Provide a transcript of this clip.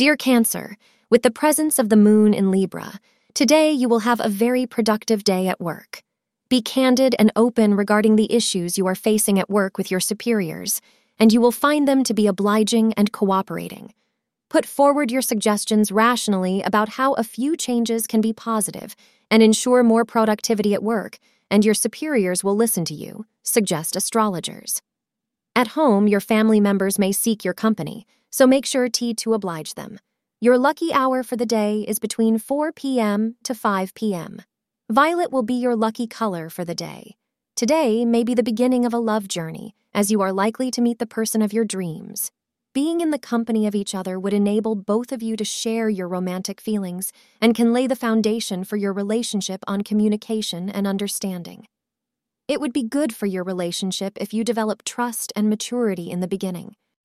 Dear Cancer, with the presence of the moon in Libra, today you will have a very productive day at work. Be candid and open regarding the issues you are facing at work with your superiors, and you will find them to be obliging and cooperating. Put forward your suggestions rationally about how a few changes can be positive and ensure more productivity at work, and your superiors will listen to you, suggest astrologers. At home, your family members may seek your company, so make sure tea to oblige them. Your lucky hour for the day is between 4 p.m. to 5 p.m. Violet will be your lucky color for the day. Today may be the beginning of a love journey, as you are likely to meet the person of your dreams. Being in the company of each other would enable both of you to share your romantic feelings and can lay the foundation for your relationship on communication and understanding. It would be good for your relationship if you develop trust and maturity in the beginning.